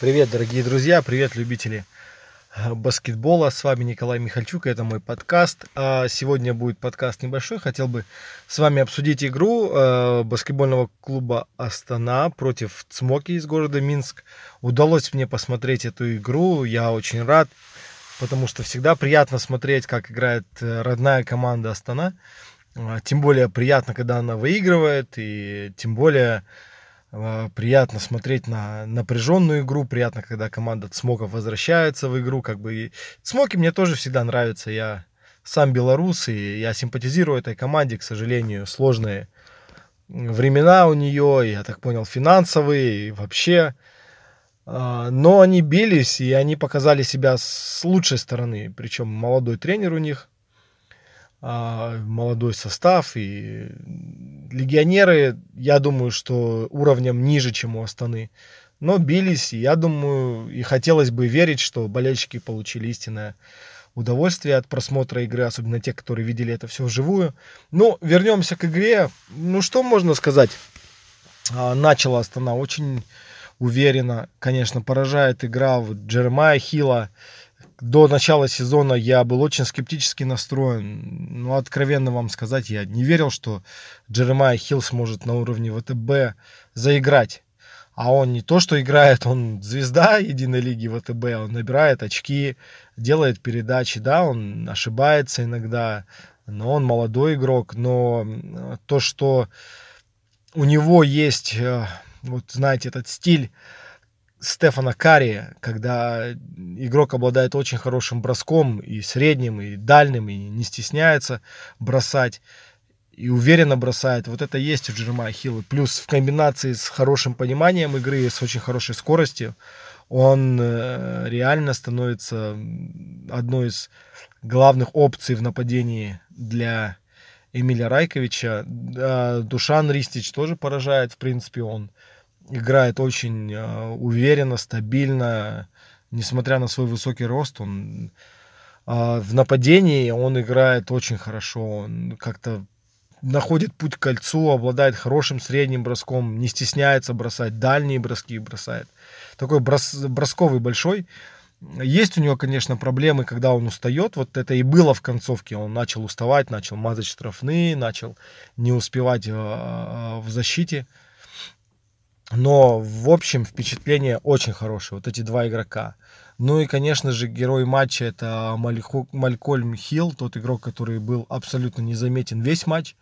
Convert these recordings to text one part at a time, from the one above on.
Привет, дорогие друзья, привет, любители э, баскетбола. С вами Николай Михальчук, это мой подкаст. А сегодня будет подкаст небольшой. Хотел бы с вами обсудить игру э, баскетбольного клуба Астана против Цмоки из города Минск. Удалось мне посмотреть эту игру, я очень рад, потому что всегда приятно смотреть, как играет э, родная команда Астана. Тем более приятно, когда она выигрывает, и тем более приятно смотреть на напряженную игру, приятно, когда команда Цмоков возвращается в игру, как бы и Цмоки мне тоже всегда нравятся, я сам белорус, и я симпатизирую этой команде, к сожалению, сложные времена у нее, я так понял, финансовые, и вообще, а, но они бились, и они показали себя с лучшей стороны, причем молодой тренер у них, молодой состав и легионеры, я думаю, что уровнем ниже, чем у Астаны. Но бились, и я думаю, и хотелось бы верить, что болельщики получили истинное удовольствие от просмотра игры, особенно те, которые видели это все вживую. Ну, вернемся к игре. Ну, что можно сказать? А, начала Астана очень уверенно. Конечно, поражает игра Джеремая Хила до начала сезона я был очень скептически настроен. Ну, откровенно вам сказать, я не верил, что Джеремай Хилл сможет на уровне ВТБ заиграть. А он не то, что играет, он звезда единой лиги ВТБ, он набирает очки, делает передачи, да, он ошибается иногда, но он молодой игрок, но то, что у него есть, э, вот знаете, этот стиль Стефана Карри, когда игрок обладает очень хорошим броском и средним, и дальним, и не стесняется бросать, и уверенно бросает. Вот это есть у Джерема Хилла. Плюс в комбинации с хорошим пониманием игры, с очень хорошей скоростью, он э, реально становится одной из главных опций в нападении для Эмиля Райковича. Душан Ристич тоже поражает, в принципе, он играет очень э, уверенно, стабильно, несмотря на свой высокий рост, он э, в нападении он играет очень хорошо, он как-то находит путь к кольцу, обладает хорошим средним броском, не стесняется бросать, дальние броски бросает. Такой брос, бросковый большой. Есть у него, конечно, проблемы, когда он устает. Вот это и было в концовке. Он начал уставать, начал мазать штрафные, начал не успевать э, в защите. Но, в общем, впечатление очень хорошее. Вот эти два игрока. Ну и, конечно же, герой матча это Мальху, Малькольм Хилл, тот игрок, который был абсолютно незаметен весь матч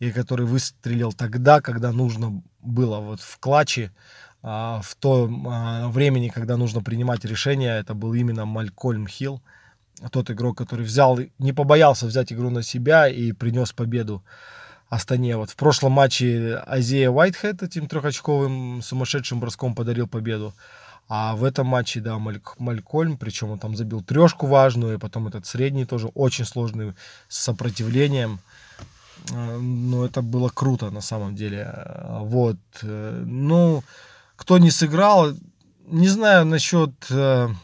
и который выстрелил тогда, когда нужно было, вот в клатче, а, в то а, времени, когда нужно принимать решения, это был именно Малькольм Хилл, тот игрок, который взял, не побоялся взять игру на себя и принес победу Астане. Вот в прошлом матче Азея Уайтхед этим трехочковым сумасшедшим броском подарил победу. А в этом матче, да, Маль, Малькольм, причем он там забил трешку важную, и потом этот средний тоже очень сложный с сопротивлением. Э, ну, это было круто на самом деле. Вот. Э, ну, кто не сыграл, не знаю насчет э, Э,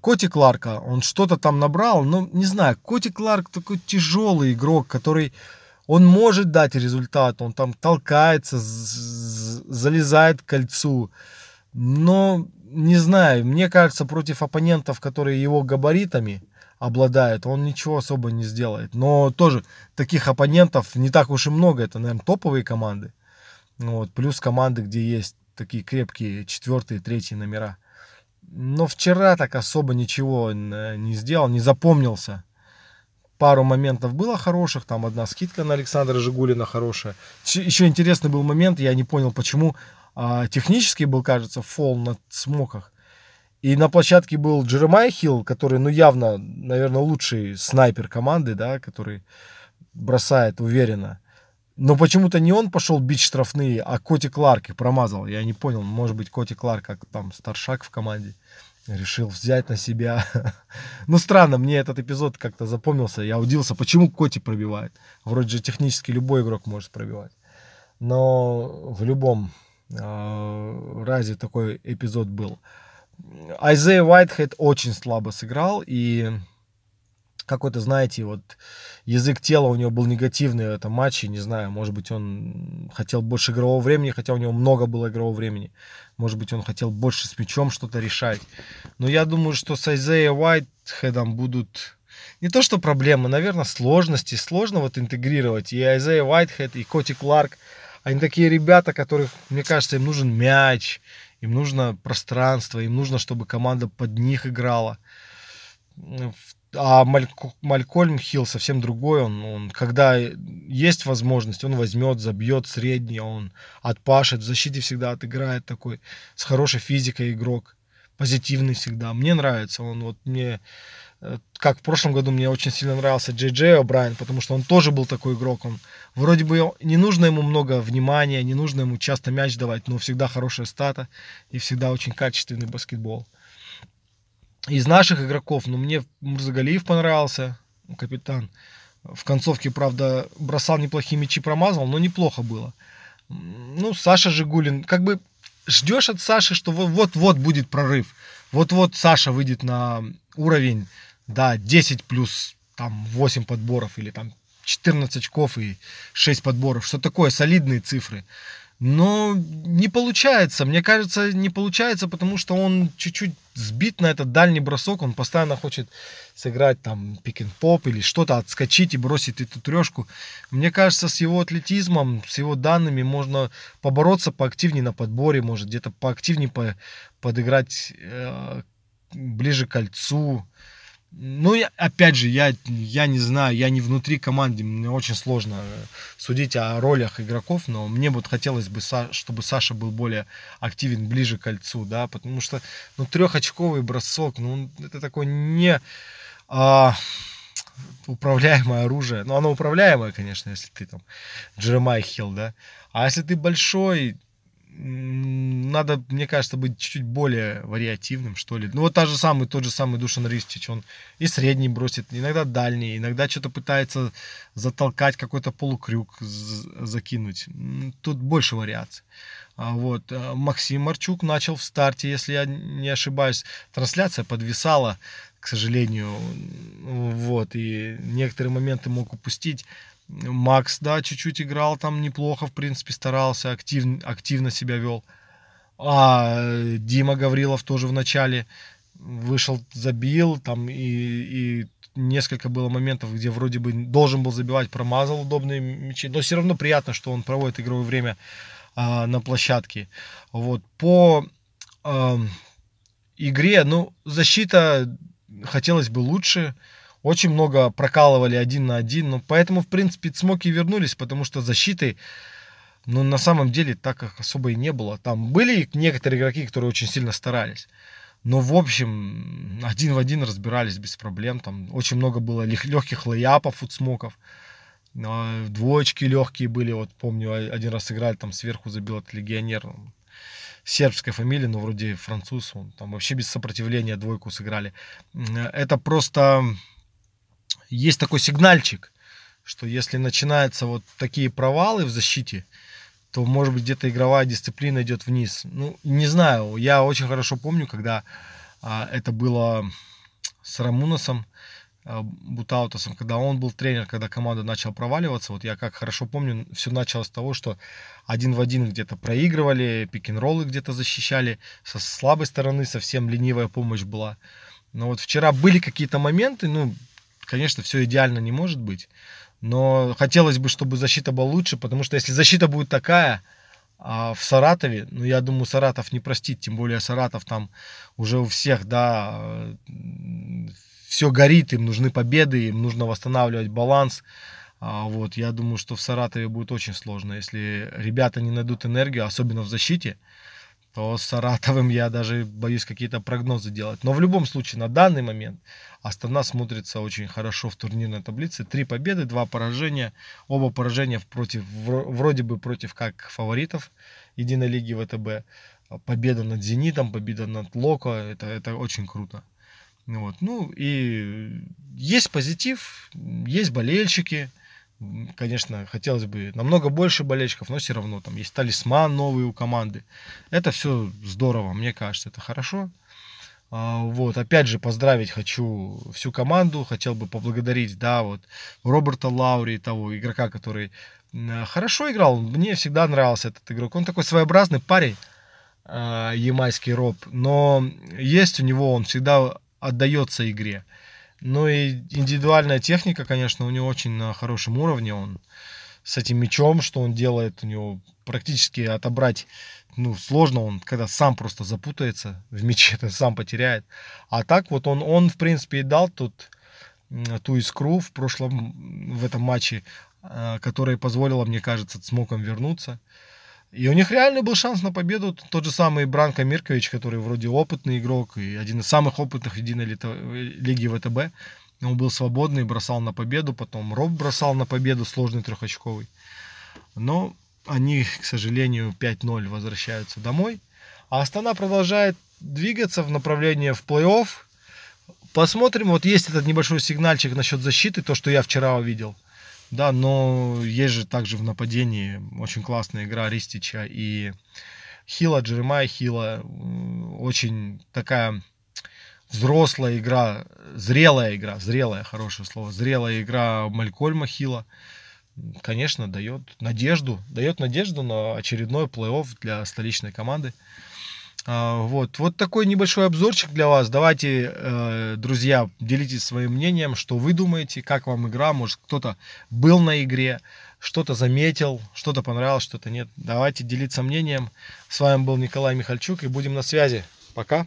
Коти Кларка, он что-то там набрал, но не знаю, Коти Кларк такой тяжелый игрок, который он может дать результат, он там толкается, залезает к кольцу, но не знаю, мне кажется, против оппонентов, которые его габаритами обладают, он ничего особо не сделает. Но тоже таких оппонентов не так уж и много, это, наверное, топовые команды. Вот, плюс команды, где есть такие крепкие четвертые, третьи номера. Но вчера так особо ничего не сделал, не запомнился. Пару моментов было хороших, там одна скидка на Александра Жигулина хорошая. Еще интересный был момент, я не понял, почему а, технически был, кажется, фол на смоках. И на площадке был Джеремай Хилл, который, ну, явно, наверное, лучший снайпер команды, да, который бросает уверенно. Но почему-то не он пошел бить штрафные, а Коти Кларк их промазал. Я не понял, может быть, Коти Кларк, как там старшак в команде, решил взять на себя. ну, странно, мне этот эпизод как-то запомнился. Я удивился, почему Коти пробивает. Вроде же технически любой игрок может пробивать. Но в любом э, разе такой эпизод был. Айзея Уайтхед очень слабо сыграл, и какой-то, знаете, вот язык тела у него был негативный в этом матче, не знаю, может быть, он хотел больше игрового времени, хотя у него много было игрового времени. Может быть, он хотел больше с мячом что-то решать. Но я думаю, что с Айзея Уайтхедом будут не то что проблемы, наверное, сложности. Сложно вот интегрировать и Айзея Уайтхед, и Коти Кларк. Они такие ребята, которых, мне кажется, им нужен мяч, им нужно пространство, им нужно, чтобы команда под них играла. А Малькольм Хилл совсем другой. Он, он, когда есть возможность, он возьмет, забьет средний, он отпашет. В защите всегда отыграет такой с хорошей физикой игрок. Позитивный всегда. Мне нравится. Он вот мне э, как в прошлом году мне очень сильно нравился Джей Джей О'Брайен, потому что он тоже был такой игрок. Он вроде бы не нужно ему много внимания, не нужно ему часто мяч давать, но всегда хорошая стата и всегда очень качественный баскетбол из наших игроков, ну, мне Мурзагалиев понравился, капитан. В концовке, правда, бросал неплохие мячи, промазал, но неплохо было. Ну, Саша Жигулин, как бы ждешь от Саши, что вот-вот будет прорыв. Вот-вот Саша выйдет на уровень, да, 10 плюс там 8 подборов или там 14 очков и 6 подборов. Что такое солидные цифры. Но не получается. Мне кажется, не получается, потому что он чуть-чуть сбит на этот дальний бросок. Он постоянно хочет сыграть там пик-н-поп или что-то, отскочить и бросить эту трешку. Мне кажется, с его атлетизмом, с его данными можно побороться поактивнее на подборе, может где-то поактивнее по, подыграть э, ближе к кольцу. Ну, я, опять же, я, я не знаю, я не внутри команды, мне очень сложно э, судить о ролях игроков, но мне вот хотелось бы, чтобы Саша был более активен ближе к кольцу, да, потому что, ну, трехочковый бросок, ну, это такое не а, управляемое оружие, ну, оно управляемое, конечно, если ты там Джеремай Хилл, да, а если ты большой, надо, мне кажется, быть чуть-чуть более вариативным, что ли. Ну, вот та же самый, тот же самый Душан Ристич, он и средний бросит, иногда дальний, иногда что-то пытается затолкать, какой-то полукрюк закинуть. Тут больше вариаций. А вот. Э, Максим Марчук начал в старте, если я не ошибаюсь. Трансляция подвисала, к сожалению. Вот. И некоторые моменты мог упустить. Макс, да, чуть-чуть играл там неплохо, в принципе, старался, актив, активно себя вел. А Дима Гаврилов тоже в начале вышел, забил, там и, и несколько было моментов, где вроде бы должен был забивать, промазал удобные мячи, но все равно приятно, что он проводит игровое время а, на площадке. Вот по а, игре, ну защита хотелось бы лучше, очень много прокалывали один на один. Но поэтому, в принципе, смоки вернулись, потому что защиты, ну, на самом деле, так как особо и не было. Там были некоторые игроки, которые очень сильно старались. Но, в общем, один в один разбирались без проблем. Там очень много было легких лейапов от смоков. А, двоечки легкие были. Вот помню, один раз играли, там сверху забил этот легионер. Сербская фамилия, но вроде француз. Он там вообще без сопротивления двойку сыграли. Это просто есть такой сигнальчик, что если начинаются вот такие провалы в защите, то, может быть, где-то игровая дисциплина идет вниз. Ну, не знаю, я очень хорошо помню, когда а, это было с Рамуносом, а, Бутаутосом, когда он был тренер, когда команда начала проваливаться, вот я как хорошо помню, все началось с того, что один в один где-то проигрывали, пик-н-роллы где-то защищали, со слабой стороны совсем ленивая помощь была. Но вот вчера были какие-то моменты, ну, Конечно, все идеально не может быть, но хотелось бы, чтобы защита была лучше, потому что если защита будет такая, а в Саратове, ну, я думаю, Саратов не простит, тем более Саратов там уже у всех, да, все горит, им нужны победы, им нужно восстанавливать баланс. А вот, я думаю, что в Саратове будет очень сложно, если ребята не найдут энергию, особенно в защите, то с Саратовым я даже боюсь какие-то прогнозы делать. Но в любом случае, на данный момент Астана смотрится очень хорошо в турнирной таблице. Три победы, два поражения. Оба поражения против, вроде бы против как фаворитов единой лиги ВТБ. Победа над Зенитом, победа над Локо. Это, это очень круто. Вот. Ну и есть позитив, есть болельщики. Конечно, хотелось бы намного больше болельщиков, но все равно там есть талисман новый у команды. Это все здорово, мне кажется, это хорошо. А, вот, опять же, поздравить хочу всю команду, хотел бы поблагодарить, да, вот, Роберта Лаури, того игрока, который хорошо играл, мне всегда нравился этот игрок, он такой своеобразный парень, а, ямайский Роб, но есть у него, он всегда отдается игре. Ну и индивидуальная техника, конечно, у него очень на хорошем уровне, он с этим мячом, что он делает, у него практически отобрать ну, сложно он, когда сам просто запутается в мяче, это сам потеряет. А так вот он, он в принципе, и дал тут ту искру в прошлом, в этом матче, а, которая позволила, мне кажется, смоком вернуться. И у них реально был шанс на победу. Тот же самый Бранко Миркович, который вроде опытный игрок и один из самых опытных единой лиги ВТБ. Он был свободный, бросал на победу, потом Роб бросал на победу, сложный трехочковый. Но они, к сожалению, 5-0 возвращаются домой. А Астана продолжает двигаться в направлении в плей-офф. Посмотрим, вот есть этот небольшой сигнальчик насчет защиты, то, что я вчера увидел. Да, но есть же также в нападении очень классная игра Ристича и Хила, Джеремай Хила. Очень такая взрослая игра, зрелая игра, зрелая, хорошее слово, зрелая игра Малькольма Хила конечно, дает надежду, дает надежду на очередной плей-офф для столичной команды. А, вот, вот такой небольшой обзорчик для вас. Давайте, э, друзья, делитесь своим мнением, что вы думаете, как вам игра. Может, кто-то был на игре, что-то заметил, что-то понравилось, что-то нет. Давайте делиться мнением. С вами был Николай Михальчук и будем на связи. Пока.